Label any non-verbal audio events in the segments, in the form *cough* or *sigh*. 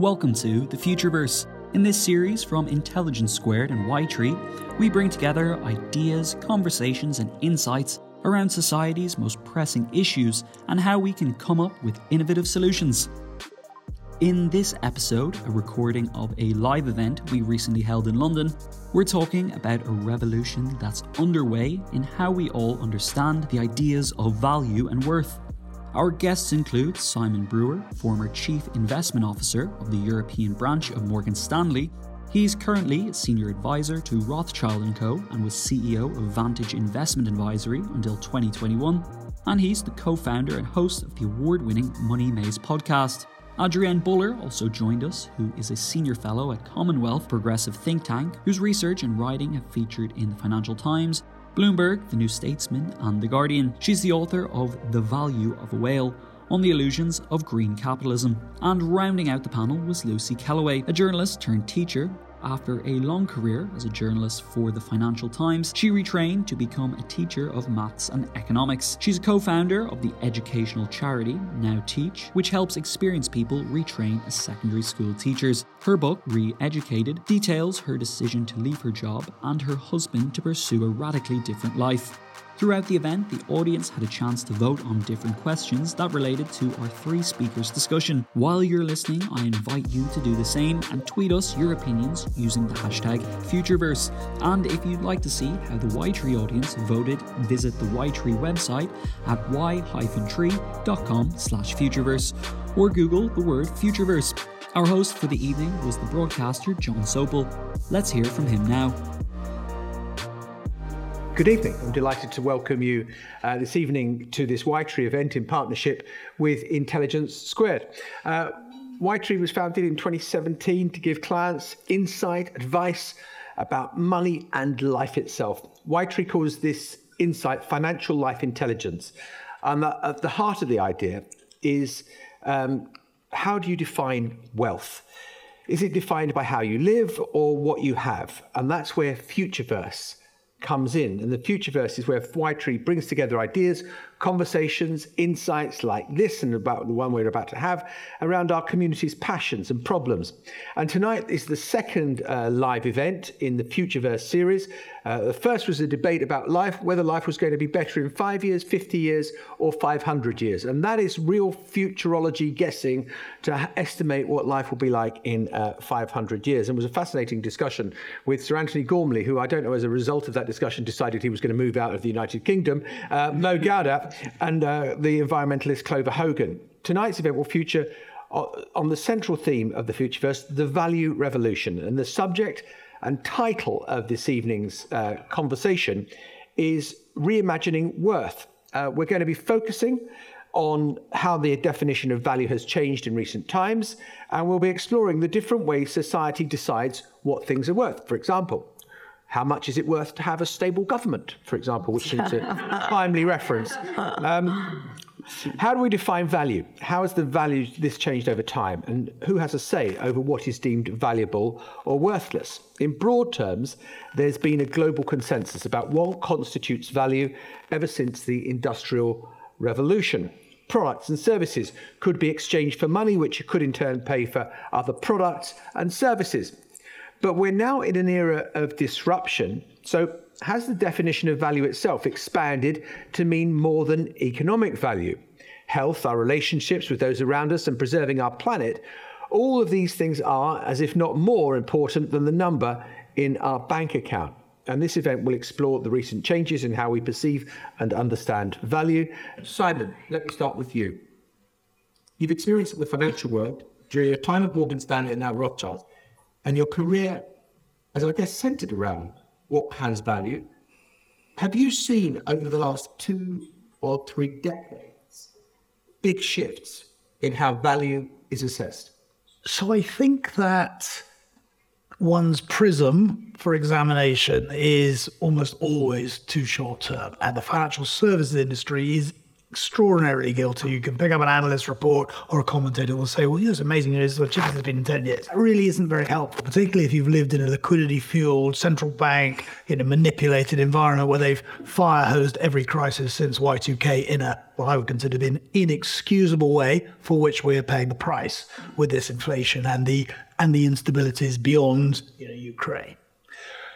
Welcome to the Futureverse. In this series from Intelligence Squared and Ytree, we bring together ideas, conversations, and insights around society's most pressing issues and how we can come up with innovative solutions. In this episode, a recording of a live event we recently held in London, we're talking about a revolution that's underway in how we all understand the ideas of value and worth. Our guests include Simon Brewer, former Chief Investment Officer of the European branch of Morgan Stanley. He's currently a senior advisor to Rothschild & Co. and was CEO of Vantage Investment Advisory until 2021. And he's the co-founder and host of the award-winning Money Maze podcast. Adrienne Buller also joined us, who is a senior fellow at Commonwealth Progressive Think Tank, whose research and writing have featured in the Financial Times, Bloomberg, The New Statesman, and The Guardian. She's the author of The Value of a Whale on the illusions of green capitalism. And rounding out the panel was Lucy Kellaway, a journalist turned teacher after a long career as a journalist for the Financial Times, she retrained to become a teacher of maths and economics. She's a co founder of the educational charity Now Teach, which helps experienced people retrain as secondary school teachers. Her book, Re Educated, details her decision to leave her job and her husband to pursue a radically different life. Throughout the event, the audience had a chance to vote on different questions that related to our three speakers' discussion. While you're listening, I invite you to do the same and tweet us your opinions using the hashtag Futureverse. And if you'd like to see how the Ytree audience voted, visit the Ytree website at y-tree.com slash futureverse or Google the word Futureverse. Our host for the evening was the broadcaster Jon Sopel. Let's hear from him now. Good evening. I'm delighted to welcome you uh, this evening to this Ytree event in partnership with Intelligence Squared. Uh, Ytree was founded in 2017 to give clients insight, advice about money and life itself. Ytree calls this insight financial life intelligence. And at the heart of the idea is um, how do you define wealth? Is it defined by how you live or what you have? And that's where Futureverse comes in. And the future verse is where Ytree brings together ideas, conversations, insights like this and about the one we're about to have around our community's passions and problems. And tonight is the second uh, live event in the Futureverse series. Uh, the first was a debate about life, whether life was going to be better in five years, 50 years, or 500 years. And that is real futurology guessing to estimate what life will be like in uh, 500 years. And it was a fascinating discussion with Sir Antony Gormley, who I don't know as a result of that discussion decided he was going to move out of the United Kingdom, uh, Mo Gawdat, *laughs* and uh, the environmentalist Clover Hogan. Tonight's event will feature uh, on the central theme of the Future Futureverse, the value revolution. And the subject and title of this evening's uh, conversation is Reimagining Worth. Uh, we're going to be focusing on how the definition of value has changed in recent times, and we'll be exploring the different ways society decides what things are worth. For example, how much is it worth to have a stable government, for example, which is a *laughs* timely reference. Um, how do we define value? How has the value this changed over time? And who has a say over what is deemed valuable or worthless? In broad terms, there's been a global consensus about what constitutes value ever since the Industrial Revolution. Products and services could be exchanged for money, which could in turn pay for other products and services. But we're now in an era of disruption. So, has the definition of value itself expanded to mean more than economic value? Health, our relationships with those around us, and preserving our planet, all of these things are, as if not more important than the number in our bank account. And this event will explore the recent changes in how we perceive and understand value. Simon, let me start with you. You've experienced the financial world during your time at Morgan Stanley and now Rothschild and your career as I guess centered around what has value. Have you seen over the last two or three decades big shifts in how value is assessed? So I think that one's prism for examination is almost always too short term, and the financial services industry is extraordinarily guilty. You can pick up an analyst report or a commentator will say, well, it's amazing news. The cheapest has been in 10 years. That really isn't very helpful, particularly if you've lived in a liquidity fueled, central bank, in a manipulated environment where they've fire hosed every crisis since Y2K in a, what I would consider to be an inexcusable way for which we are paying the price with this inflation and the, and the instabilities beyond you know, Ukraine.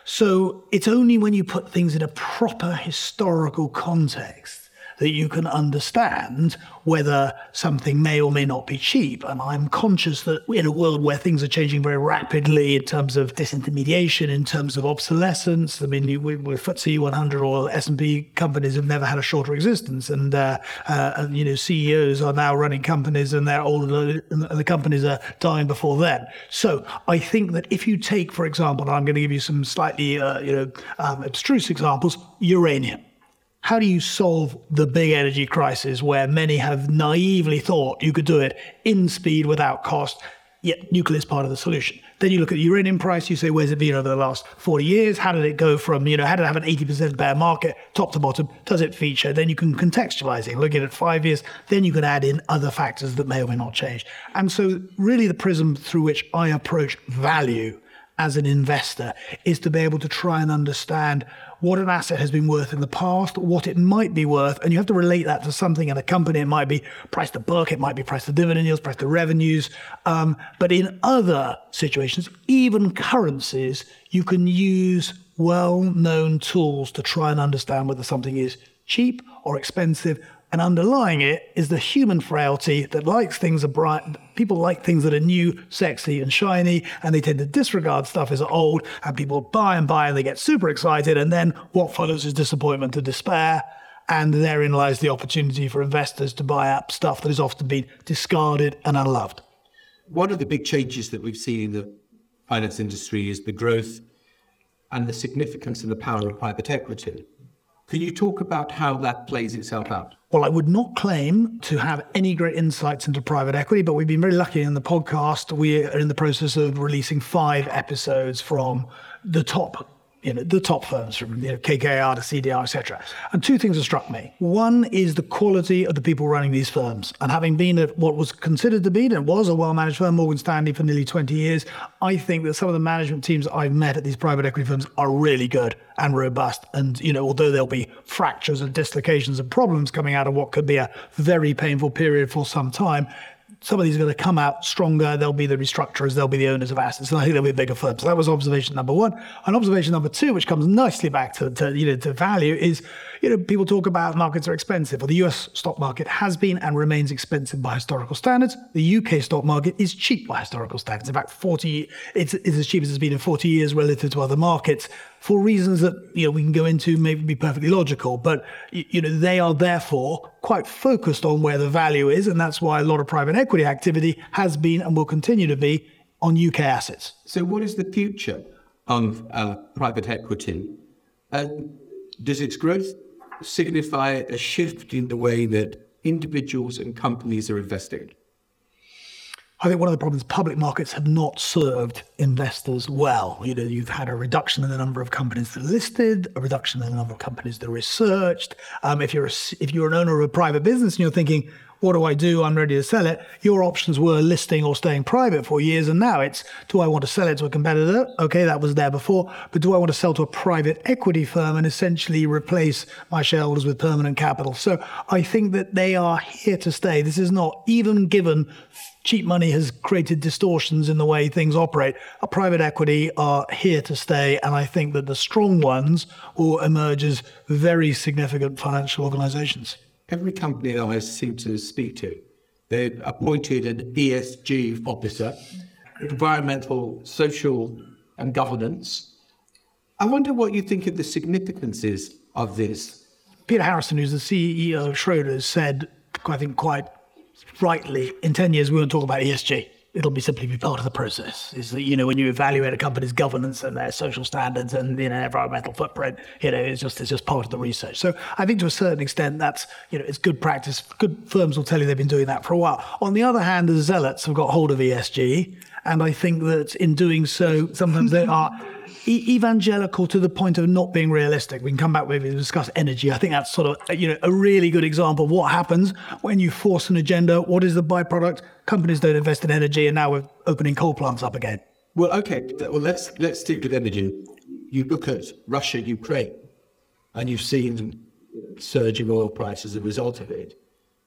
So it's only when you put things in a proper historical context that you can understand whether something may or may not be cheap. And I'm conscious that in a world where things are changing very rapidly in terms of disintermediation, in terms of obsolescence, I mean, with FTSE 100 or S&P companies have never had a shorter existence. And, uh, uh, and, you know, CEOs are now running companies and they're older and the companies are dying before then. So I think that if you take, for example, I'm going to give you some slightly, uh, you know, um, abstruse examples, uranium how do you solve the big energy crisis where many have naively thought you could do it in speed without cost? Yet nuclear is part of the solution. Then you look at the uranium price, you say, where's it been over the last 40 years? How did it go from, you know, how did it have an 80% bear market, top to bottom? Does it feature? Then you can contextualize it, looking at five years, then you can add in other factors that may or may not change. And so really the prism through which I approach value as an investor is to be able to try and understand what an asset has been worth in the past, what it might be worth, and you have to relate that to something in a company. It might be price to book, it might be price to dividend yields, price to revenues. Um, but in other situations, even currencies, you can use well known tools to try and understand whether something is cheap or expensive and underlying it is the human frailty that likes things that bright. People like things that are new, sexy, and shiny, and they tend to disregard stuff as old. And people buy and buy, and they get super excited. And then what follows is disappointment and despair. And therein lies the opportunity for investors to buy up stuff that has often been discarded and unloved. One of the big changes that we've seen in the finance industry is the growth and the significance and the power of private equity. Can you talk about how that plays itself out? Well, I would not claim to have any great insights into private equity, but we've been very lucky in the podcast. We are in the process of releasing five episodes from the top you know, the top firms from you know, KKR to CDR, etc. And two things have struck me. One is the quality of the people running these firms. And having been at what was considered to be, and was a well-managed firm, Morgan Stanley for nearly 20 years, I think that some of the management teams I've met at these private equity firms are really good and robust. And, you know, although there'll be fractures and dislocations and problems coming out of what could be a very painful period for some time, some of these are going to come out stronger. They'll be the restructurers, they'll be the owners of assets, and I think they'll be bigger firms. So that was observation number one. And observation number two, which comes nicely back to, to you know to value, is you know people talk about markets are expensive. Well, the U.S. stock market has been and remains expensive by historical standards. The U.K. stock market is cheap by historical standards. In fact, forty it's, it's as cheap as it's been in forty years relative to other markets for reasons that you know we can go into maybe be perfectly logical, but you know they are therefore quite focused on where the value is, and that's why a lot of private equity activity has been and will continue to be on UK assets. So, what is the future of uh, private equity? And does its growth signify a shift in the way that individuals and companies are investing? I think one of the problems public markets have not served investors well. You know, you've had a reduction in the number of companies that are listed, a reduction in the number of companies that are researched. Um, if you're a, if you're an owner of a private business and you're thinking, what do I do? I'm ready to sell it. Your options were listing or staying private for years. And now it's, do I want to sell it to a competitor? Okay, that was there before. But do I want to sell to a private equity firm and essentially replace my shareholders with permanent capital? So I think that they are here to stay. This is not even given cheap money has created distortions in the way things operate. Private equity are here to stay. And I think that the strong ones will emerge as very significant financial organizations every company that I seem to speak to, they've appointed an ESG officer, environmental, social, and governance. I wonder what you think of the significance is of this. Peter Harrison, who's the CEO of Schroders, said, I think quite rightly, in 10 years we won't talk about ESG it'll be simply be part of the process. Is that you know when you evaluate a company's governance and their social standards and you know environmental footprint, you know it's just it's just part of the research. So I think to a certain extent that's you know it's good practice. Good firms will tell you they've been doing that for a while. On the other hand, the zealots have got hold of ESG, and I think that in doing so, sometimes they are e- evangelical to the point of not being realistic. We can come back maybe to discuss energy. I think that's sort of you know a really good example of what happens when you force an agenda. What is the byproduct? Companies don't invest in energy, and now we're opening coal plants up again. Well, okay. Well, let's let's stick with energy. You look at Russia, Ukraine, and you've seen surging oil prices as a result of it.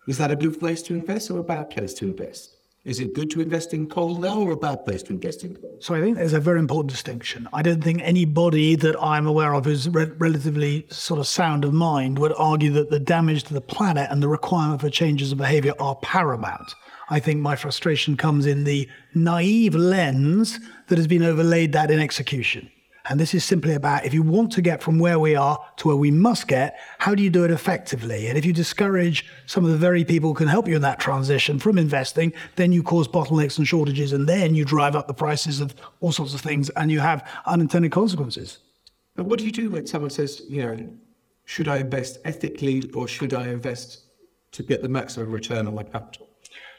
Is that a good place to invest or a bad place to invest? Is it good to invest in coal now or a bad place to invest in coal? So I think there's a very important distinction. I don't think anybody that I'm aware of who's re- relatively sort of sound of mind would argue that the damage to the planet and the requirement for changes of behavior are paramount. I think my frustration comes in the naive lens that has been overlaid that in execution. And this is simply about if you want to get from where we are to where we must get, how do you do it effectively? And if you discourage some of the very people who can help you in that transition from investing, then you cause bottlenecks and shortages, and then you drive up the prices of all sorts of things, and you have unintended consequences. But what do you do when someone says, you know, should I invest ethically or should I invest to get the maximum return on my capital?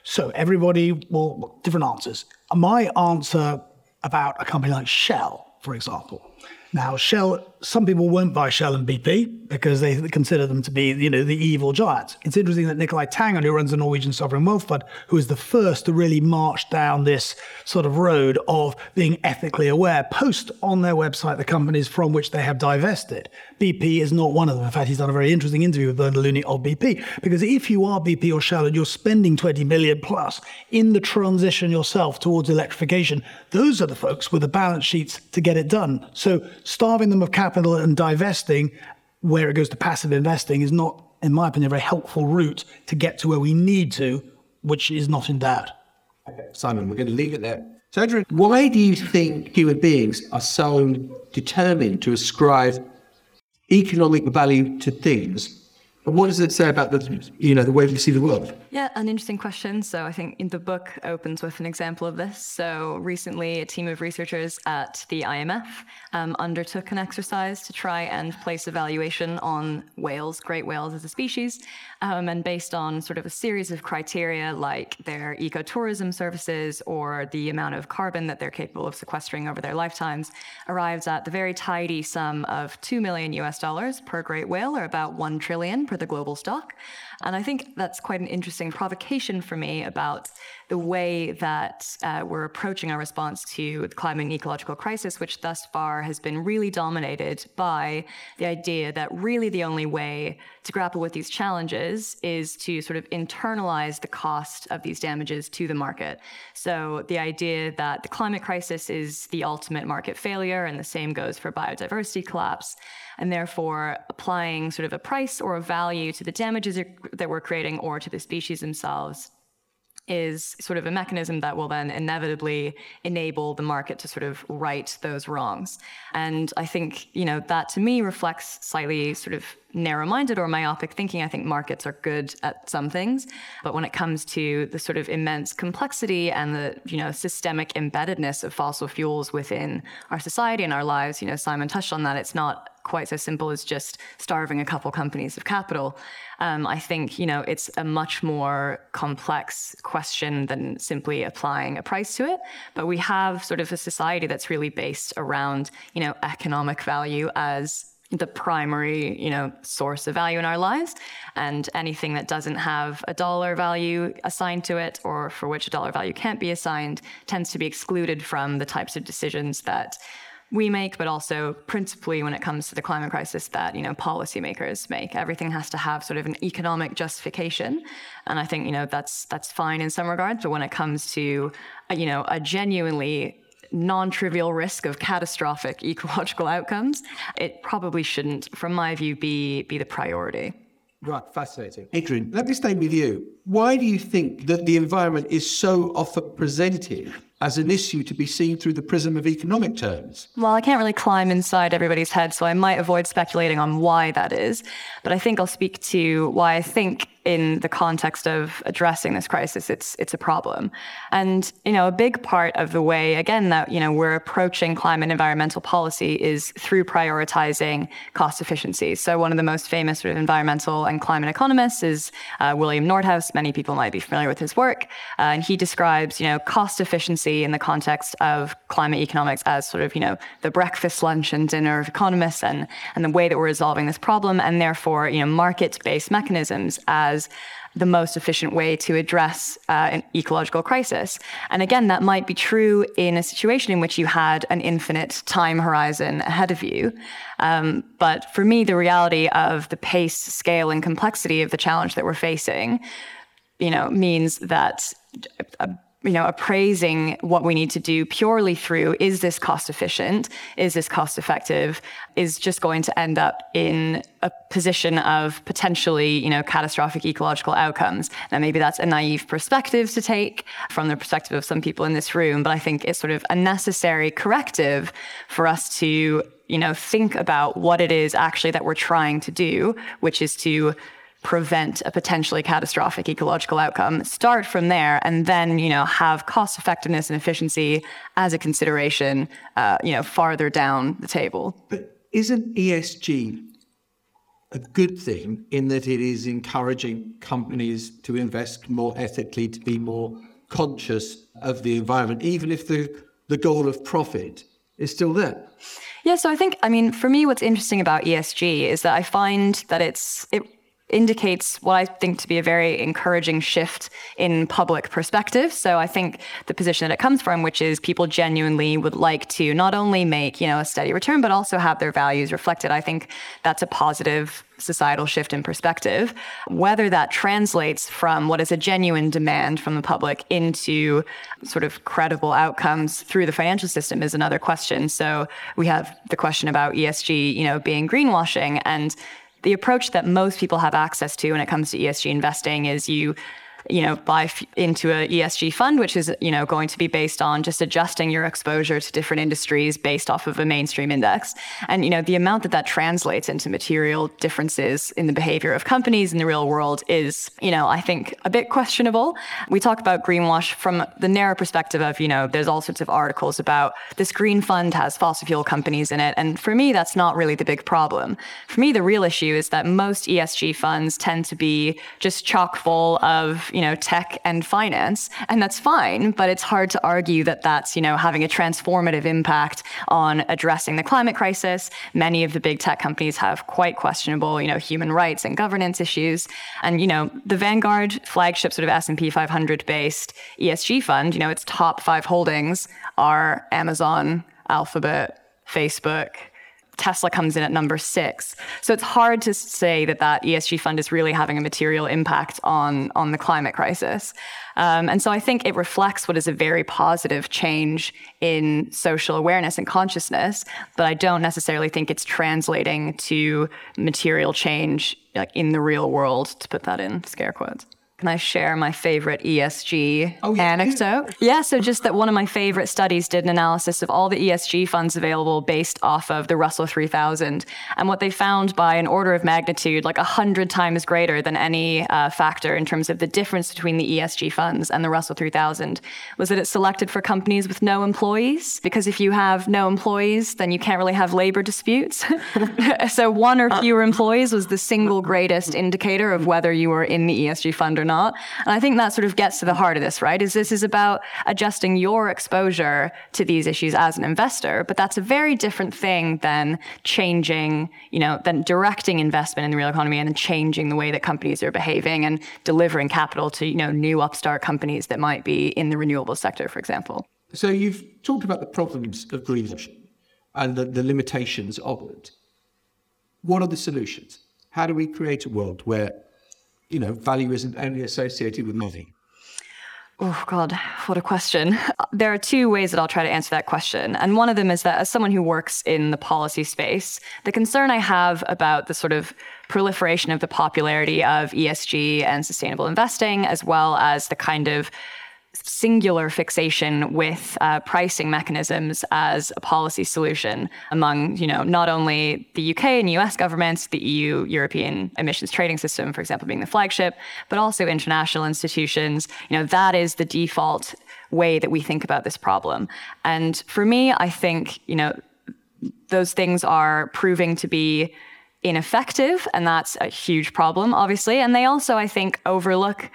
So everybody will different answers. My answer about a company like Shell for example. Now, Shell, some people won't buy Shell and BP because they consider them to be, you know, the evil giants. It's interesting that Nikolai Tangen, who runs the Norwegian Sovereign Wealth Fund, who is the first to really march down this sort of road of being ethically aware, post on their website the companies from which they have divested. BP is not one of them. In fact, he's done a very interesting interview with Bernard Looney of BP because if you are BP or Shell and you're spending 20 million plus in the transition yourself towards electrification, those are the folks with the balance sheets to get it done. So starving them of capital and divesting where it goes to passive investing is not, in my opinion, a very helpful route to get to where we need to, which is not in doubt. Okay, Simon, we're going to leave it there. So, why do you think human beings are so determined to ascribe economic value to things but what does it say about the, you know, the way we see the world? Yeah, an interesting question. So I think the book opens with an example of this. So recently, a team of researchers at the IMF um, undertook an exercise to try and place a valuation on whales, great whales as a species, um, and based on sort of a series of criteria like their ecotourism services or the amount of carbon that they're capable of sequestering over their lifetimes, arrives at the very tidy sum of two million US dollars per great whale, or about one trillion per the global stock. And I think that's quite an interesting provocation for me about the way that uh, we're approaching our response to the climate and ecological crisis, which thus far has been really dominated by the idea that really the only way to grapple with these challenges is to sort of internalize the cost of these damages to the market. So the idea that the climate crisis is the ultimate market failure, and the same goes for biodiversity collapse and therefore applying sort of a price or a value to the damages that we're creating or to the species themselves is sort of a mechanism that will then inevitably enable the market to sort of right those wrongs. And I think, you know, that to me reflects slightly sort of narrow-minded or myopic thinking. I think markets are good at some things, but when it comes to the sort of immense complexity and the, you know, systemic embeddedness of fossil fuels within our society and our lives, you know, Simon touched on that. It's not quite so simple as just starving a couple companies of capital. Um, I think you know it's a much more complex question than simply applying a price to it. But we have sort of a society that's really based around you know economic value as the primary you know source of value in our lives and anything that doesn't have a dollar value assigned to it or for which a dollar value can't be assigned tends to be excluded from the types of decisions that we make, but also principally when it comes to the climate crisis that you know policymakers make. Everything has to have sort of an economic justification, and I think you know that's that's fine in some regards. But when it comes to uh, you know a genuinely non-trivial risk of catastrophic *laughs* ecological outcomes, it probably shouldn't, from my view, be be the priority. Right, fascinating. Adrienne, let me stay with you. Why do you think that the environment is so often presented as an issue to be seen through the prism of economic terms? Well, I can't really climb inside everybody's head, so I might avoid speculating on why that is. But I think I'll speak to why I think in the context of addressing this crisis, it's it's a problem. And you know, a big part of the way, again, that you know we're approaching climate and environmental policy is through prioritizing cost efficiency. So one of the most famous sort of environmental and climate economists is uh, William Nordhaus. Many people might be familiar with his work, uh, and he describes you know cost efficiency see in the context of climate economics as sort of, you know, the breakfast, lunch, and dinner of economists and, and the way that we're resolving this problem, and therefore, you know, market-based mechanisms as the most efficient way to address uh, an ecological crisis. And again, that might be true in a situation in which you had an infinite time horizon ahead of you. Um, but for me, the reality of the pace, scale, and complexity of the challenge that we're facing, you know, means that you know, appraising what we need to do purely through is this cost efficient? Is this cost effective? Is just going to end up in a position of potentially, you know, catastrophic ecological outcomes. Now, maybe that's a naive perspective to take from the perspective of some people in this room, but I think it's sort of a necessary corrective for us to, you know, think about what it is actually that we're trying to do, which is to prevent a potentially catastrophic ecological outcome. Start from there and then you know have cost effectiveness and efficiency as a consideration uh, you know farther down the table. But isn't esg a good thing in that it is encouraging companies to invest more ethically to be more conscious of the environment even if the the goal of profit is still there? Yeah so i think i mean for me what's interesting about esg is that i find that it's it indicates what I think to be a very encouraging shift in public perspective. So I think the position that it comes from, which is people genuinely would like to not only make, you know, a steady return, but also have their values reflected. I think that's a positive societal shift in perspective. Whether that translates from what is a genuine demand from the public into sort of credible outcomes through the financial system is another question. So we have the question about ESG, you know, being greenwashing and the approach that most people have access to when it comes to ESG investing is you you know, buy into a ESG fund, which is, you know, going to be based on just adjusting your exposure to different industries based off of a mainstream index. And, you know, the amount that that translates into material differences in the behavior of companies in the real world is, you know, I think a bit questionable. We talk about greenwash from the narrow perspective of, you know, there's all sorts of articles about this green fund has fossil fuel companies in it. And for me, that's not really the big problem. For me, the real issue is that most ESG funds tend to be just chock full of, you know, tech and finance, and that's fine, but it's hard to argue that that's, you know, having a transformative impact on addressing the climate crisis. Many of the big tech companies have quite questionable, you know, human rights and governance issues. And, you know, the Vanguard flagship sort of S&P 500 based ESG fund, you know, its top 5 holdings are Amazon, Alphabet, Facebook, Tesla comes in at number six. So it's hard to say that that ESG fund is really having a material impact on, on the climate crisis. Um, and so I think it reflects what is a very positive change in social awareness and consciousness, but I don't necessarily think it's translating to material change like in the real world, to put that in scare quotes. Can I share my favorite ESG oh, yeah. anecdote? Yeah, so just that one of my favorite studies did an analysis of all the ESG funds available based off of the Russell 3000. And what they found by an order of magnitude, like 100 times greater than any uh, factor in terms of the difference between the ESG funds and the Russell 3000, was that it's selected for companies with no employees. Because if you have no employees, then you can't really have labor disputes. *laughs* so one or fewer employees was the single greatest indicator of whether you were in the ESG fund or not. And I think that sort of gets to the heart of this, right? Is this is about adjusting your exposure to these issues as an investor, but that's a very different thing than changing, you know, than directing investment in the real economy and then changing the way that companies are behaving and delivering capital to, you know, new upstart companies that might be in the renewable sector, for example. So you've talked about the problems of greenwashing and the, the limitations of it. What are the solutions? How do we create a world where you know, value isn't only associated with money? Oh, God, what a question. There are two ways that I'll try to answer that question. And one of them is that as someone who works in the policy space, the concern I have about the sort of proliferation of the popularity of ESG and sustainable investing, as well as the kind of singular fixation with uh, pricing mechanisms as a policy solution among, you know, not only the UK and US governments, the EU European emissions trading system, for example, being the flagship, but also international institutions. You know, that is the default way that we think about this problem. And for me, I think, you know, those things are proving to be ineffective, and that's a huge problem, obviously. And they also, I think, overlook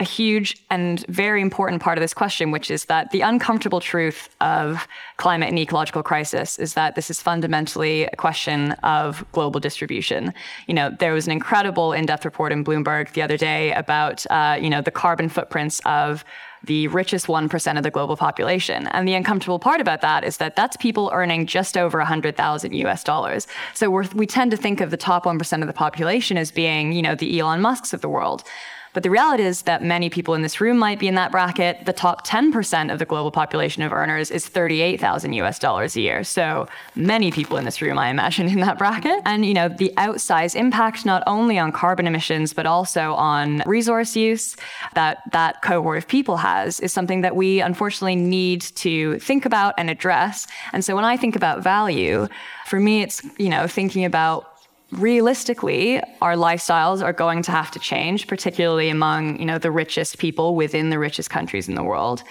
a huge and very important part of this question, which is that the uncomfortable truth of climate and ecological crisis is that this is fundamentally a question of global distribution. You know, there was an incredible in-depth report in Bloomberg the other day about, uh, you know, the carbon footprints of the richest 1% of the global population. And the uncomfortable part about that is that that's people earning just over 100,000 US dollars. So we tend to think of the top 1% of the population as being, you know, the Elon Musks of the world. But the reality is that many people in this room might be in that bracket. The top 10% of the global population of earners is 38,000 US dollars a year. So many people in this room, I imagine, in that bracket. And, you know, the outsized impact not only on carbon emissions, but also on resource use that that cohort of people has is something that we unfortunately need to think about and address. And so when I think about value, for me, it's, you know, thinking about realistically, our lifestyles are going to have to change, particularly among you know the richest people within the richest countries in the world.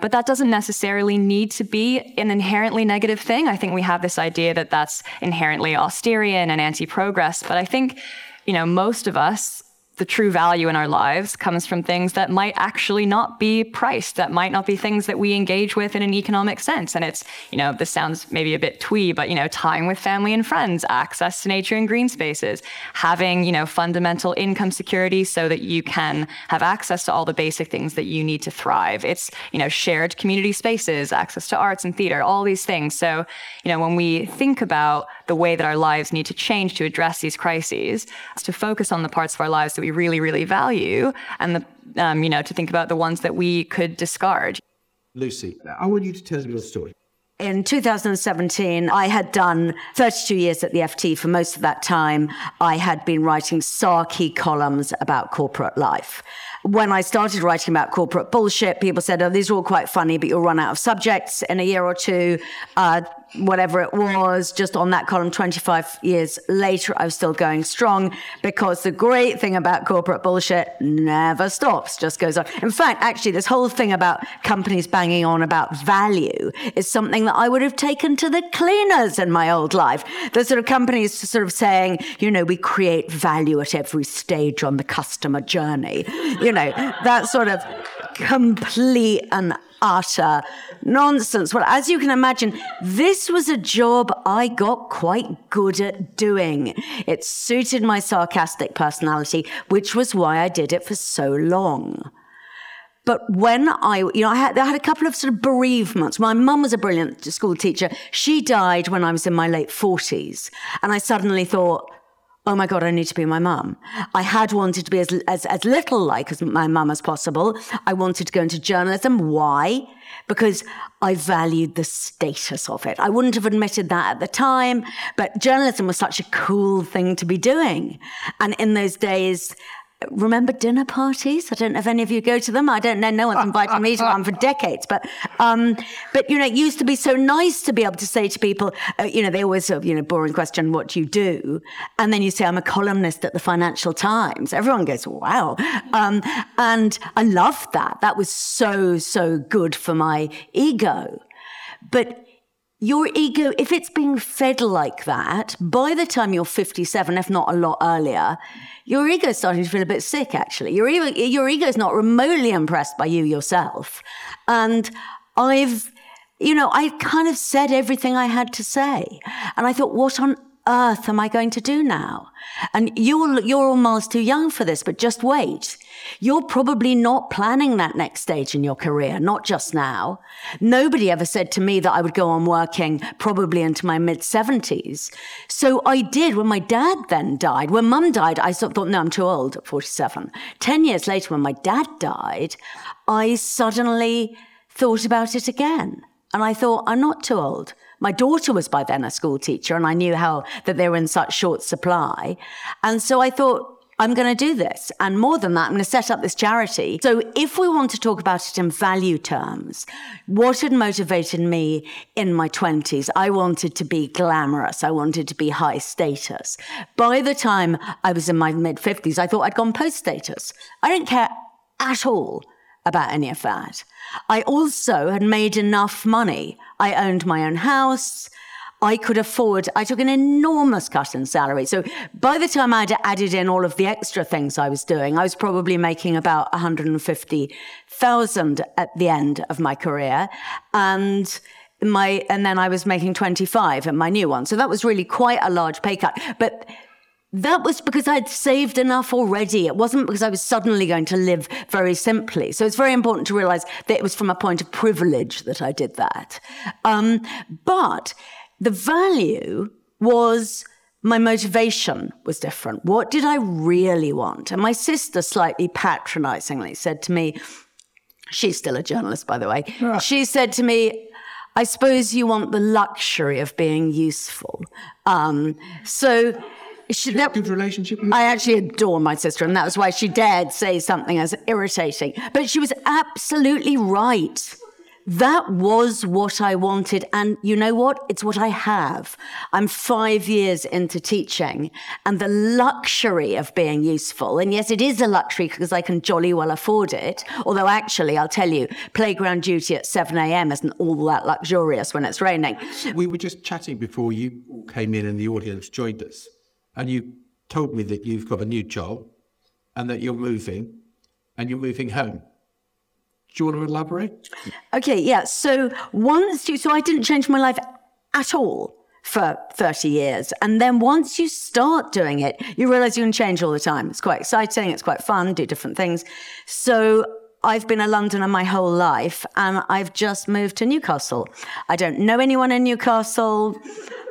But that doesn't necessarily need to be an inherently negative thing. I think we have this idea that that's inherently austerian and anti-progress. But I think, you know, most of us the true value in our lives comes from things that might actually not be priced, that might not be things that we engage with in an economic sense. And it's, you know, this sounds maybe a bit twee, but, you know, time with family and friends, access to nature and green spaces, having, you know, fundamental income security so that you can have access to all the basic things that you need to thrive. It's, you know, shared community spaces, access to arts and theater, all these things. So, you know, when we think about the way that our lives need to change to address these crises, is to focus on the parts of our lives that we really, really value, and the, um, you know, to think about the ones that we could discard. Lucy, I want you to tell us your story. In 2017, I had done 32 years at the FT. For most of that time, I had been writing sarky columns about corporate life. When I started writing about corporate bullshit, people said, oh, these are all quite funny, but you'll run out of subjects in a year or two. Uh, whatever it was, just on that column 25 years later, I was still going strong because the great thing about corporate bullshit never stops, just goes on. In fact, actually, this whole thing about companies banging on about value is something that I would have taken to the cleaners in my old life. The sort of companies sort of saying, you know, we create value at every stage on the customer journey. You know, that sort of complete and utter nonsense. Well, as you can imagine, this was a job I got quite good at doing. It suited my sarcastic personality, which was why I did it for so long. But when I, you know, I had, I had a couple of sort of bereavements. My mum was a brilliant school teacher. She died when I was in my late 40s. And I suddenly thought, oh my God, I need to be my mum. I had wanted to be as, as, as little like as my mum as possible. I wanted to go into journalism. Why? Because I valued the status of it. I wouldn't have admitted that at the time, but journalism was such a cool thing to be doing. And in those days, remember dinner parties? I don't know if any of you go to them. I don't know. No one's invited me to one for decades. But, um, but you know, it used to be so nice to be able to say to people, uh, you know, they always sort of, you know, boring question, what do you do? And then you say, I'm a columnist at the Financial Times. Everyone goes, wow. Um, and I loved that. That was so, so good for my ego. But your ego, if it's being fed like that, by the time you're 57, if not a lot earlier, your ego is starting to feel a bit sick, actually. Your ego, your not remotely impressed by you yourself. And I've, you know, I kind of said everything I had to say. And I thought, what on earth am I going to do now? And you're, you're almost too young for this, but just wait. You're probably not planning that next stage in your career, not just now. Nobody ever said to me that I would go on working probably into my mid 70s. So I did when my dad then died. When mum died, I sort of thought, no, I'm too old at 47. 10 years later, when my dad died, I suddenly thought about it again. And I thought, I'm not too old. My daughter was by then a school teacher, and I knew how that they were in such short supply. And so I thought, I'm going to do this. And more than that, I'm going to set up this charity. So if we want to talk about it in value terms, what had motivated me in my 20s? I wanted to be glamorous. I wanted to be high status. By the time I was in my mid 50s, I thought I'd gone post status. I didn't care at all about any of that. I also had made enough money. I owned my own house. I could afford, I took an enormous cut in salary. So by the time I'd added in all of the extra things I was doing, I was probably making about 150,000 at the end of my career. And my, and then I was making 25 at my new one. So that was really quite a large pay cut. But that was because I'd saved enough already. It wasn't because I was suddenly going to live very simply. So it's very important to realize that it was from a point of privilege that I did that. Um, but the value was my motivation was different. What did I really want? And my sister slightly patronizingly said to me, she's still a journalist, by the way. She said to me, I suppose you want the luxury of being useful. Um, so she, that, Good relationship with I actually adore my sister, and that was why she dared say something as irritating. But she was absolutely right. That was what I wanted. And you know what? It's what I have. I'm five years into teaching and the luxury of being useful. And yes, it is a luxury because I can jolly well afford it. Although actually, I'll tell you, playground duty at 7 a.m. isn't all that luxurious when it's raining. We were just chatting before you came in and the audience joined us. And you told me that you've got a new job and that you're moving and you're moving home. Do you want to elaborate? Okay, yeah. So once you, so I didn't change my life at all for 30 years. And then once you start doing it, you realize you can change all the time. It's quite exciting. It's quite fun, do different things. So I've been a Londoner my whole life and I've just moved to Newcastle. I don't know anyone in Newcastle.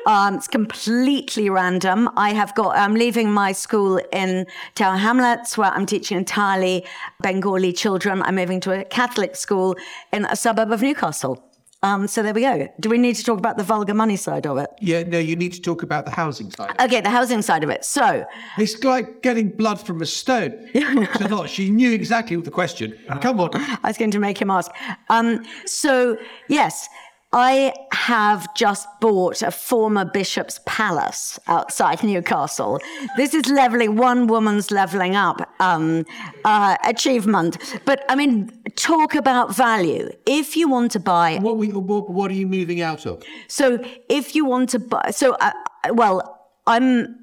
Um, it's completely random. I have got, I'm leaving my school in Tower Hamlets where I'm teaching entirely Bengali children. I'm moving to a Catholic school in a suburb of Newcastle. Um, so there we go. Do we need to talk about the vulgar money side of it? Yeah, no, you need to talk about the housing side. Okay, the housing side of it. So, It's like getting blood from a stone. *laughs* It's a. She knew exactly the question. Come on. I was going to make him ask. Um, so, yes, I have just bought a former bishop's palace outside *laughs* Newcastle. This is leveling one woman's leveling up um, uh, achievement. But I mean, talk about value. If you want to buy What, we, what, what are you moving out of? so if you want to buy, so uh, well, I'm.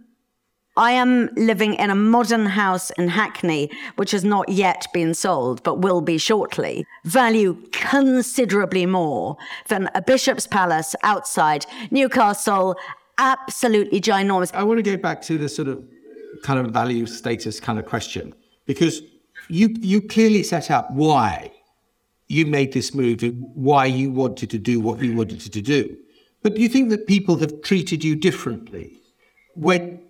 I am living in a modern house in Hackney, which has not yet been sold, but will be shortly. Value considerably more than a bishop's palace outside Newcastle. Absolutely ginormous. I want to go back to the sort of kind of value status kind of question because you you clearly set out why you made this move why you wanted to do what you wanted to do. But do you think that people have treated you differently when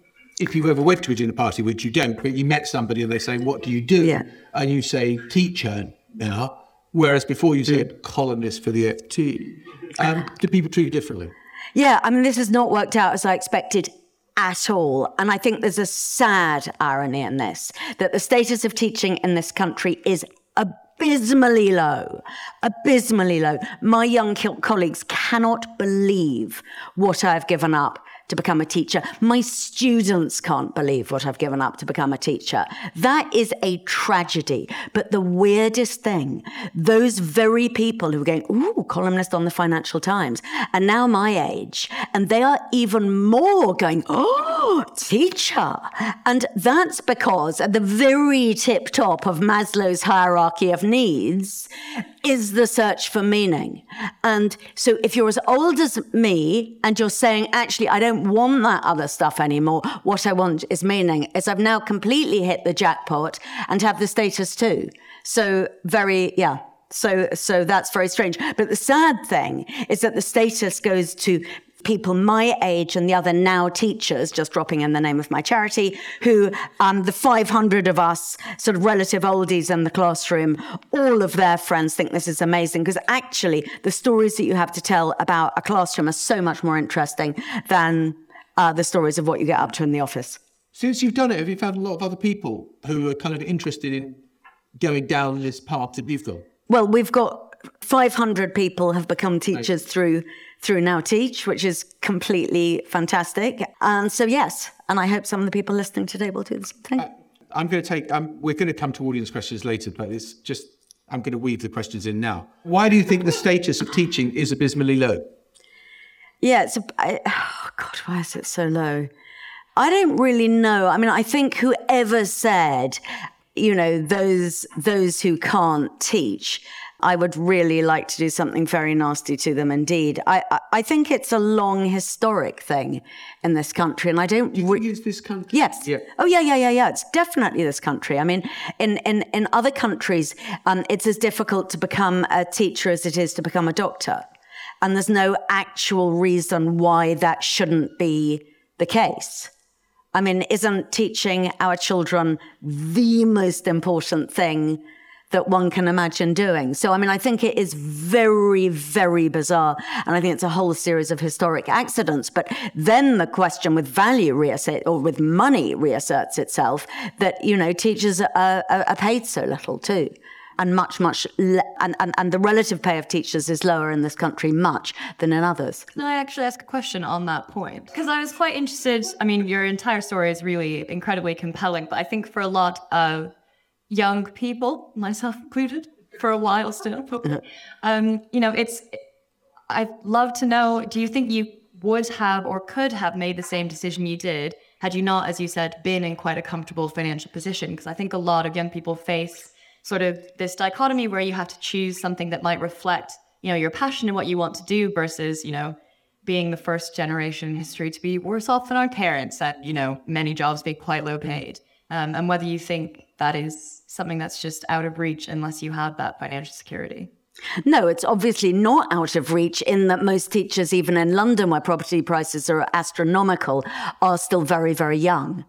if you ever went to a dinner party, which you don't, but you met somebody and they say, What do you do? Yeah. And you say teacher now, whereas before you said "colonist" for the FT. Um, do people treat you differently? Yeah, I mean, this has not worked out as I expected at all. And I think there's a sad irony in this that the status of teaching in this country is abysmally low. Abysmally low. My young co- colleagues cannot believe what I've given up to become a teacher. My students can't believe what I've given up to become a teacher. That is a tragedy. But the weirdest thing, those very people who are going, ooh, columnist on the Financial Times, are now my age. And they are even more going, oh, teacher. And that's because at the very tip top of Maslow's hierarchy of needs is the search for meaning. And so if you're as old as me and you're saying, actually, I don't want that other stuff anymore, what I want is meaning, is I've now completely hit the jackpot and have the status too. So very, yeah. So, so that's very strange. But the sad thing is that the status goes to people my age and the other now teachers, just dropping in the name of my charity, who um, the 500 of us, sort of relative oldies in the classroom, all of their friends think this is amazing because actually the stories that you have to tell about a classroom are so much more interesting than uh, the stories of what you get up to in the office. Since you've done it, have you found a lot of other people who are kind of interested in going down this path that you've gone? Well, we've got 500 people have become teachers through through Now Teach, which is completely fantastic. And so, yes, and I hope some of the people listening today will do the same thing. I'm going to take. Um, we're going to come to audience questions later, but it's just I'm going to weave the questions in now. Why do you think the status of teaching is abysmally low? Yeah, it's a, I, oh God, why is it so low? I don't really know. I mean, I think whoever said, you know, those those who can't teach, I would really like to do something very nasty to them indeed. I, I, I think it's a long historic thing in this country, and I don't. Do think it's this country? Yes. Yeah. Oh yeah, yeah, yeah, yeah. It's definitely this country. I mean, in in in other countries, um, it's as difficult to become a teacher as it is to become a doctor, and there's no actual reason why that shouldn't be the case. I mean, isn't teaching our children the most important thing that one can imagine doing? So, I mean, I think it is very, very bizarre. And I think it's a whole series of historic accidents. But then the question with value reassert or with money reasserts itself that, you know, teachers are, are, paid so little too and much, much, le- and, and, and the relative pay of teachers is lower in this country much than in others. Can I actually ask a question on that point? Because I was quite interested. I mean, your entire story is really incredibly compelling, but I think for a lot of young people, myself included, for a while still, um, you know, it's. I'd love to know. Do you think you would have or could have made the same decision you did had you not, as you said, been in quite a comfortable financial position? Because I think a lot of young people face sort of this dichotomy where you have to choose something that might reflect, you know, your passion and what you want to do versus, you know, being the first generation in history to be worse off than our parents at, you know, many jobs being quite low paid. Um, and whether you think that is something that's just out of reach unless you have that financial security. No, it's obviously not out of reach in that most teachers, even in London, where property prices are astronomical, are still very, very young.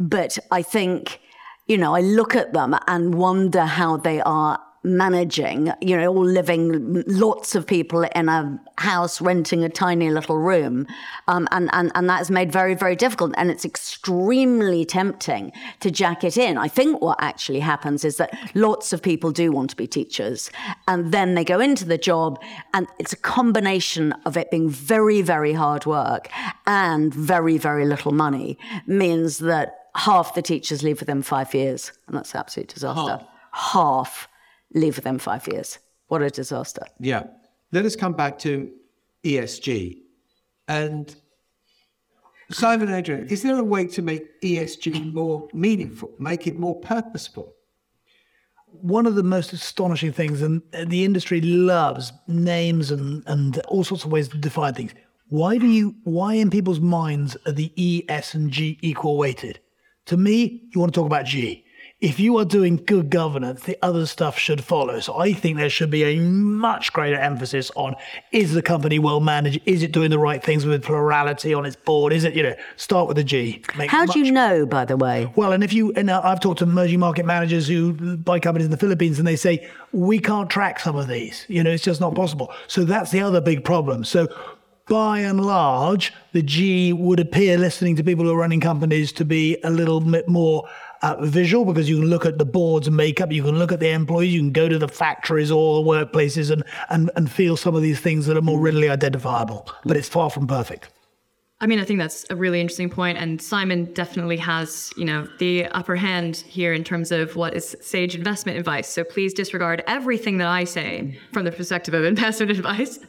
But I think, you know, I look at them and wonder how they are managing, you know, all living, lots of people in a house renting a tiny little room. Um, and, and, and that's made very, very difficult. And it's extremely tempting to jack it in. I think what actually happens is that lots of people do want to be teachers. And then they go into the job, and it's a combination of it being very, very hard work and very, very little money, means that half the teachers leave within five years. And that's an absolute disaster. half leave within five years. What a disaster. Yeah. Let us come back to ESG. And Simon Adrienne, is there a way to make ESG more meaningful, make it more purposeful? one of the most astonishing things, and the industry loves names and, and all sorts of ways to define things. Why do you, why in people's minds are the E, S, and G equal weighted? To me, you want to talk about G. If you are doing good governance, the other stuff should follow. So I think there should be a much greater emphasis on is the company well managed? Is it doing the right things with plurality on its board? Is it, you know, start with a G. How do you know, by the way? well, and if you and uh, I've talked to emerging market managers who buy companies in the Philippines, and they say we can't track some of these. You know, it's just not possible. So that's the other big problem. So. By and large, the G would appear, listening to people who are running companies, to be a little bit more uh, visual because you can look at the boards and makeup, you can look at the employees, you can go to the factories or the workplaces and, and, and feel some of these things that are more readily identifiable. But it's far from perfect. I mean, I think that's a really interesting point, and Simon definitely has, you know, the upper hand here in terms of what is sage investment advice. So please disregard everything that I say from the perspective of *laughs* investment advice.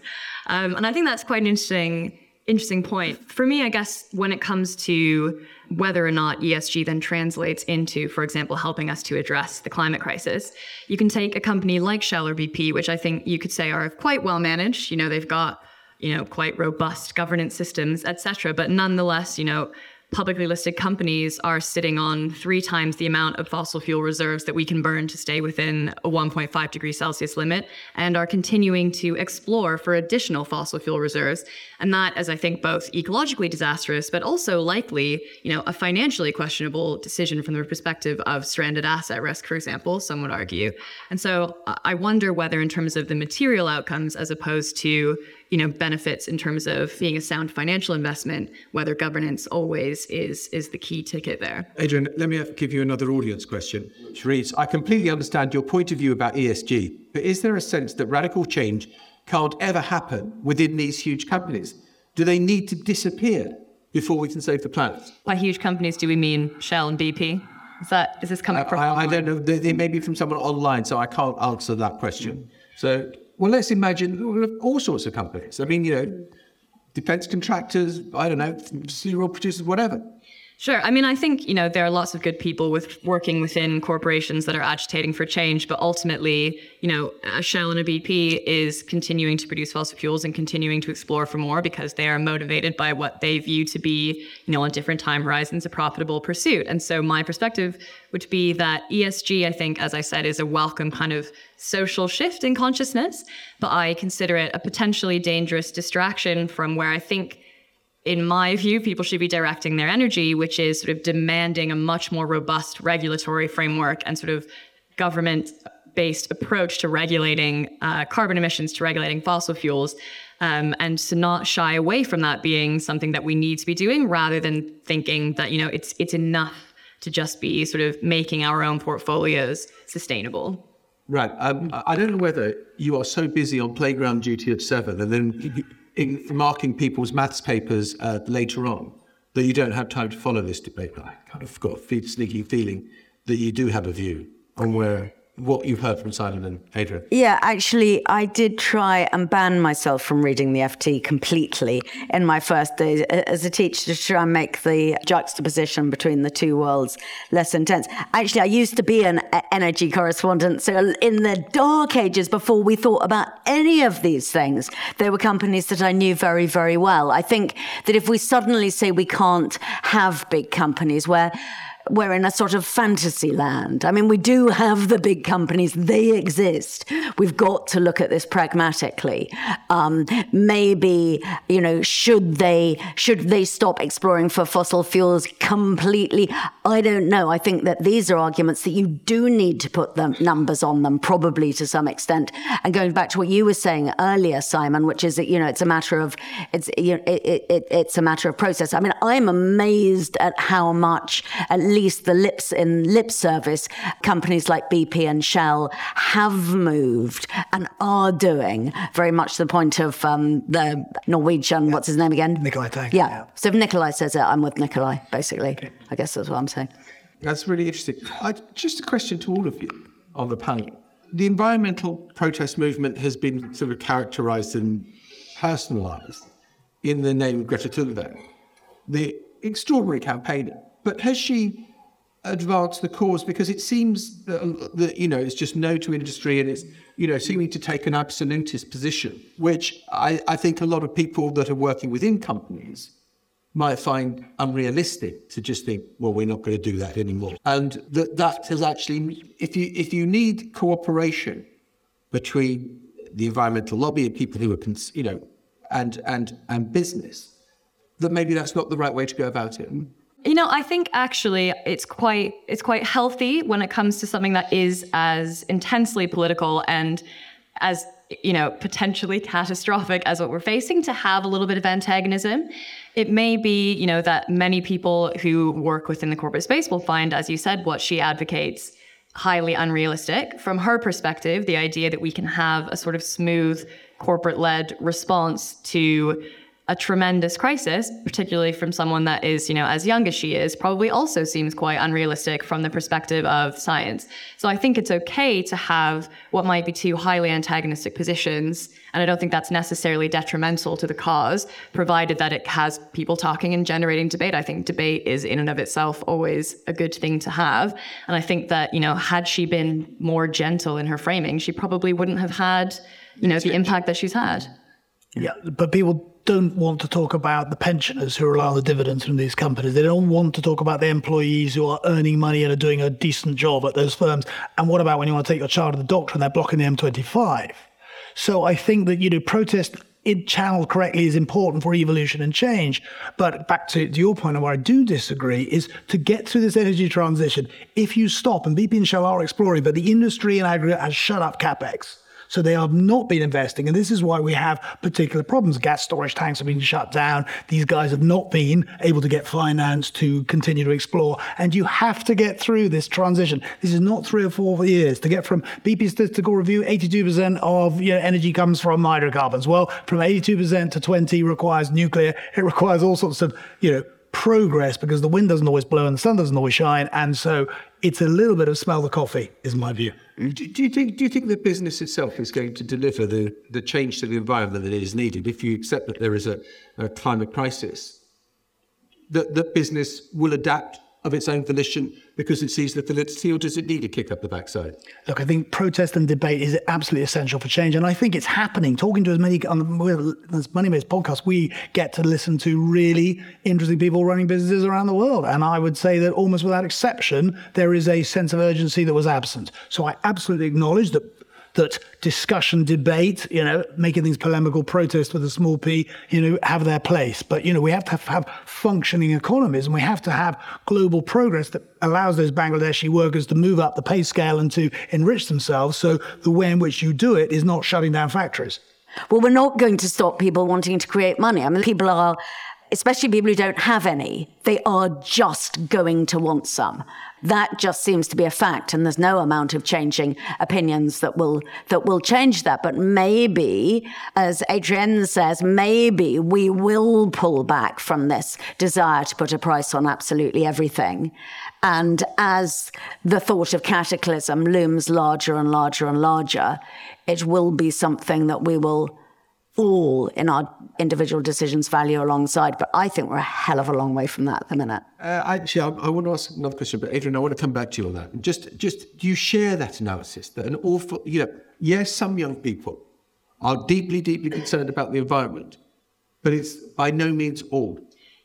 Um, and I think that's quite an interesting, interesting point for me. I guess when it comes to whether or not ESG then translates into, for example, helping us to address the climate crisis, you can take a company like Shell or BP, which I think you could say are quite well managed. You know, they've got you know, quite robust governance systems, et cetera. But nonetheless, you know, publicly listed companies are sitting on three times the amount of fossil fuel reserves that we can burn to stay within a 1.5 degree Celsius limit and are continuing to explore for additional fossil fuel reserves. And that is, I think, both ecologically disastrous, but also likely, you know, a financially questionable decision from the perspective of stranded asset risk, for example, some would argue. And so uh, I wonder whether in terms of the material outcomes as opposed to you know benefits in terms of being a sound financial investment whether governance always is is the key ticket there Adrienne, let me have- give you another audience question. Which reads I completely understand your point of view about ESG, but is there a sense that radical change can't ever happen within these huge companies? Do they need to disappear before we can save the planet? by huge companies do we mean shell and bp is that is this coming I, from I, I don't know. They, they may be from someone online, so I can't answer that question. So, well, let's imagine all sorts of companies. I mean, you know, defense contractors, I don't know, cereal producers, whatever. Sure. I mean, I think, you know, there are lots of good people with working within corporations that are agitating for change, but ultimately, you know, a Shell and a BP is continuing to produce fossil fuels and continuing to explore for more because they are motivated by what they view to be, you know, on different time horizons, a profitable pursuit. And so my perspective would be that ESG, I think, as I said, is a welcome kind of social shift in consciousness, but I consider it a potentially dangerous distraction from where I think in my view, people should be directing their energy, which is sort of demanding a much more robust regulatory framework and sort of government based approach to regulating uh, carbon emissions, to regulating fossil fuels. Um, and to not shy away from that being something that we need to be doing rather than thinking that, you know, it's it's enough to just be sort of making our own portfolios sustainable. Right. Um, I don't know whether you are so busy on playground duty at seven and then in marking people's maths papers uh, later on that you don't have time to follow this debate. But I kind of got a sneaky feeling that you do have a view on where what you've heard from Simon and Adrienne. Yeah, actually, I did try and ban myself from reading the FT completely in my first days as a teacher to try and make the juxtaposition between the two worlds less intense. Actually, I used to be an energy correspondent, so in the dark ages before we thought about any of these things, there were companies that I knew very, very well. I think that if we suddenly say we can't have big companies where we're in a sort of fantasy land. I mean, we do have the big companies, they exist. We've got to look at this pragmatically. Um, maybe, you know, should they, should they stop exploring for fossil fuels completely? I don't know. I think that these are arguments that you do need to put the numbers on them, probably to some extent. And going back to what you were saying earlier, Simon, which is that, you know, it's a matter of, it's, you know, it, it, it's a matter of process. I mean, I'm amazed at how much, at least least the lips in lip service, companies like BP and Shell have moved and are doing very much the point of um, the Norwegian, yeah. what's his name again? Nikolai Tangen. Yeah. yeah. So if Nikolai says it, I'm with Nikolai, basically. Okay. I guess that's what I'm saying. That's really interesting. I, just a question to all of you on the panel. The environmental protest movement has been sort of characterized and personalized in the name of Greta Thunberg, the extraordinary campaigner. But has she advance the cause because it seems that, that, you know it's just no to industry and it's you know seeming to take an absolutist position which I, I think a lot of people that are working within companies might find unrealistic to just think well we're not going to do that anymore. And that that has actually if you if you need cooperation between the environmental lobby and people who are you know and and and business that maybe that's not the right way to go about it you know, I think actually it's quite it's quite healthy when it comes to something that is as intensely political and as you know potentially *laughs* catastrophic as what we're facing to have a little bit of antagonism. It may be, you know, that many people who work within the corporate space will find, as you said, what she advocates highly unrealistic. From her perspective, the idea that we can have a sort of smooth corporate led response to a tremendous crisis, particularly from someone that is, you know, as young as she is, probably also seems quite unrealistic from the perspective of science. So I think it's okay to have what might be two highly antagonistic positions. And I don't think that's necessarily detrimental to the cause, provided that it has people talking and generating debate. I think debate is in and of itself always a good thing to have. And I think that, you know, had she been more gentle in her framing, she probably wouldn't have had, you know, the impact that she's had. Yeah, but people don't want to talk about the pensioners who rely on the dividends from these companies. They don't want to talk about the employees who are earning money and are doing a decent job at those firms. And what about when you want to take your child to the doctor and they're blocking the M25? So I think that, you know, protest it channeled correctly is important for evolution and change. But back to, to your point, and where I do disagree, is to get through this energy transition, if you stop, and BP and Shell are exploring, but the industry in aggregate has shut up capex so they have not been investing. And this is why we have particular problems. Gas storage tanks have been shut down. These guys have not been able to get finance to continue to explore. And you have to get through this transition. This is not three or four years to get from BP statistical review, 82% of you know, energy comes from hydrocarbons. Well, from 82% to 20 requires nuclear. It requires all sorts of, you know, progress because the wind doesn't always blow and the sun doesn't always shine. And so it's a little bit of smell the coffee, is my view. Do, do you think? Do you think the business itself is going to deliver the, the change to the environment that is needed? If you accept that there is a, a climate crisis, that that business will adapt of its own volition because it sees the validity, or does it need a kick up the backside? Look, I think protest and debate is absolutely essential for change, and I think it's happening. Talking to as many um, on the Money Maze podcast, we get to listen to really interesting people running businesses around the world, and I would say that almost without exception, there is a sense of urgency that was absent. So I absolutely acknowledge that that discussion, debate, you know, making things polemical, protest with a small p, you know, have their place. But, you know, we have to have, functioning economies and we have to have global progress that allows those Bangladeshi workers to move up the pay scale and to enrich themselves. So the way in which you do it is not shutting down factories. Well, we're not going to stop people wanting to create money. I mean, people are especially people who don't have any, they are just going to want some. That just seems to be a fact, and there's no amount of changing opinions that will that will change that. But maybe, as Adrienne says, maybe we will pull back from this desire to put a price on absolutely everything. And as the thought of cataclysm looms larger and larger and larger, it will be something that we will all in our individual decisions value alongside. But I think we're a hell of a long way from that at the minute. Uh, actually, I, I, want to ask another question, but Adrienne, I want to come back to you on that. Just, just do you share that analysis that an awful, you know, yes, some young people are deeply, deeply concerned about the environment, but it's by no means all.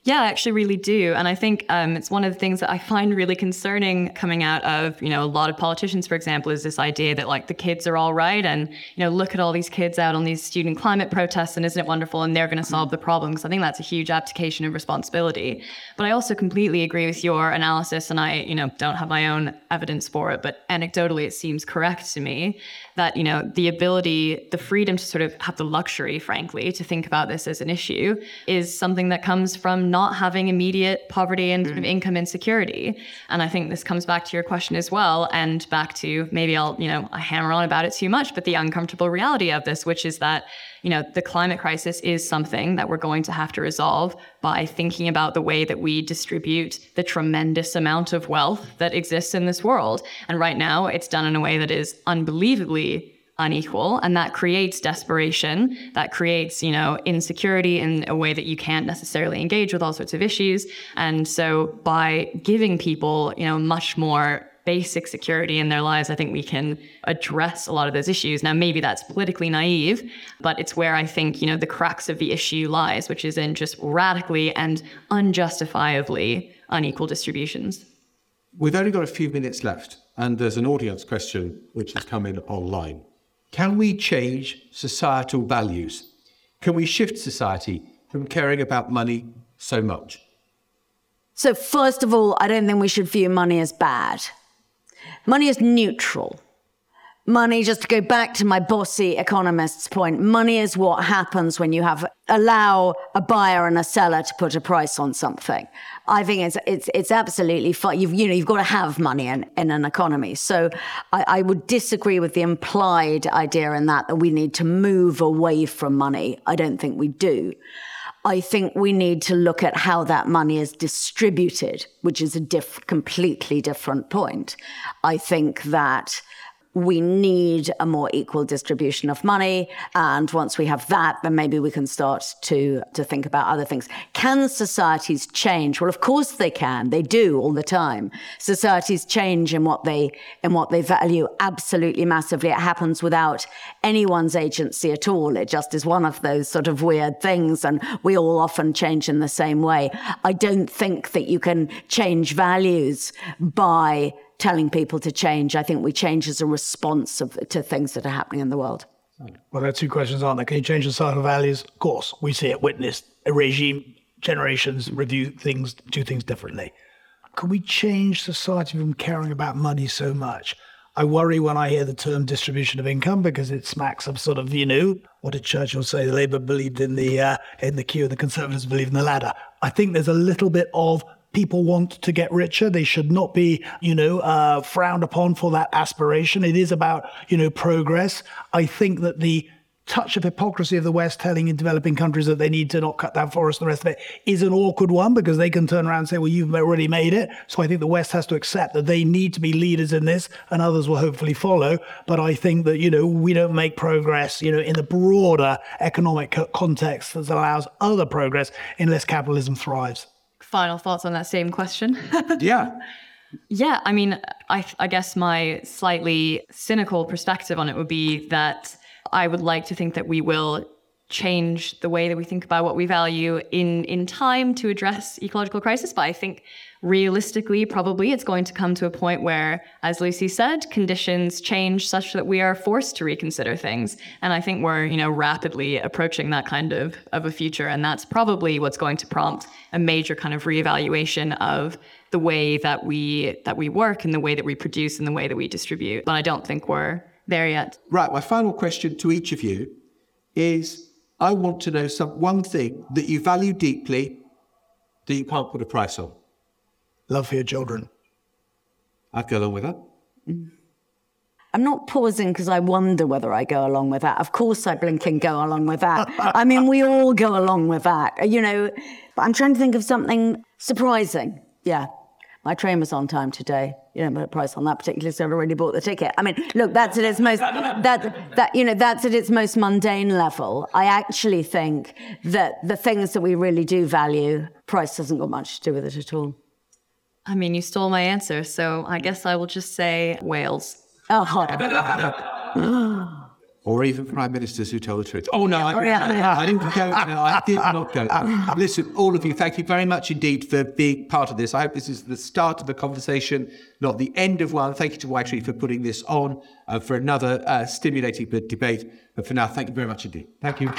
Yeah, I actually really do. And I think um, it's one of the things that I find really concerning coming out of, you know, a lot of politicians, for example, is this idea that like the kids are all right. And, you know, look at all these kids out on these student climate protests and isn't it wonderful? And they're going to solve the problems. I think that's a huge abdication of responsibility. But I also completely agree with your analysis. And I, you know, don't have my own evidence for it, but anecdotally, it seems correct to me that, you know, the ability, the freedom to sort of have the luxury, frankly, to think about this as an issue is something that comes from not having immediate poverty and mm. income insecurity. And I think this comes back to your question as well, and back to maybe I'll, you know, I hammer on about it too much, but the uncomfortable reality of this, which is that you know, the climate crisis is something that we're going to have to resolve by thinking about the way that we distribute the tremendous amount of wealth that exists in this world. And right now, it's done in a way that is unbelievably unequal and that creates desperation that creates you know insecurity in a way that you can't necessarily engage with all sorts of issues and so by giving people you know much more basic security in their lives, I think we can address a lot of those issues. Now, maybe that's politically naive, but it's where I think, you know, the crux of the issue lies, which is in just radically and unjustifiably unequal distributions. We've only got a few minutes left, and there's an audience question which has come in online. Can we change societal values? Can we shift society from caring about money so much? So, first of all, I don't think we should view money as bad. Money is neutral. Money, just to go back to my bossy economist's point, money is what happens when you have allow a buyer and a seller to put a price on something. I think it's it's it's absolutely fine. You've you know you've got to have money in, in an economy. So I, I would disagree with the implied idea in that that we need to move away from money. I don't think we do. I think we need to look at how that money is distributed, which is a diff- completely different point. I think that we need a more equal distribution of money. And once we have that, then maybe we can start to, to think about other things. Can societies change? Well, of course they can. They do all the time. Societies change in what they, in what they value absolutely massively. It happens without anyone's agency at all. It just is one of those sort of weird things. And we all often change in the same way. I don't think that you can change values by telling people to change. I think we change as a response of, to things that are happening in the world. Well, there are two questions, aren't there? Can you change the societal values? Of course, we see it witnessed. A regime, generations review things, do things differently. Can we change society from caring about money so much? I worry when I hear the term distribution of income because it smacks of sort of, you know, what did Churchill say? The Labour believed in the uh, in the queue, and the Conservatives believed in the ladder. I think there's a little bit of people want to get richer. They should not be, you know, uh, frowned upon for that aspiration. It is about, you know, progress. I think that the touch of hypocrisy of the West telling in developing countries that they need to not cut down forests and the rest of it is an awkward one because they can turn around and say, well, you've already made it. So I think the West has to accept that they need to be leaders in this and others will hopefully follow. But I think that, you know, we don't make progress, you know, in the broader economic context that allows other progress unless capitalism thrives. Final thoughts on that same question? *laughs* yeah. Yeah, I mean, I, I guess my slightly cynical perspective on it would be that I would like to think that we will change the way that we think about what we value in in time to address ecological crisis but i think realistically probably it's going to come to a point where as lucy said conditions change such that we are forced to reconsider things and i think we're you know rapidly approaching that kind of of a future and that's probably what's going to prompt a major kind of reevaluation of the way that we that we work and the way that we produce and the way that we distribute but i don't think we're there yet. Right. My final question to each of you is I want to know some one thing that you value deeply that you can't put a price on. Love for your children. I'd go along with that. I'm not pausing because I wonder whether I go along with that. Of course, I blink and go along with that. I mean, we all go along with that, you know. But I'm trying to think of something surprising. Yeah, my train was on time today. You know, put a price on that particularly, so I've already bought the ticket. I mean, look, that's at its most that that you know that's at its most mundane level. I actually think that the things that we really do value, price hasn't got much to do with it at all. I mean, you stole my answer, so I guess I will just say Wales. Oh. *laughs* or even prime ministers who tell the truth. Oh no, I, I didn't go. No, I did not go. *laughs* Listen, all of you, thank you very much indeed for being part of this. I hope this is the start of a conversation, not the end of one. Thank you to Y TREE for putting this on uh, for another uh, stimulating debate. But for now, thank you very much indeed. Thank you.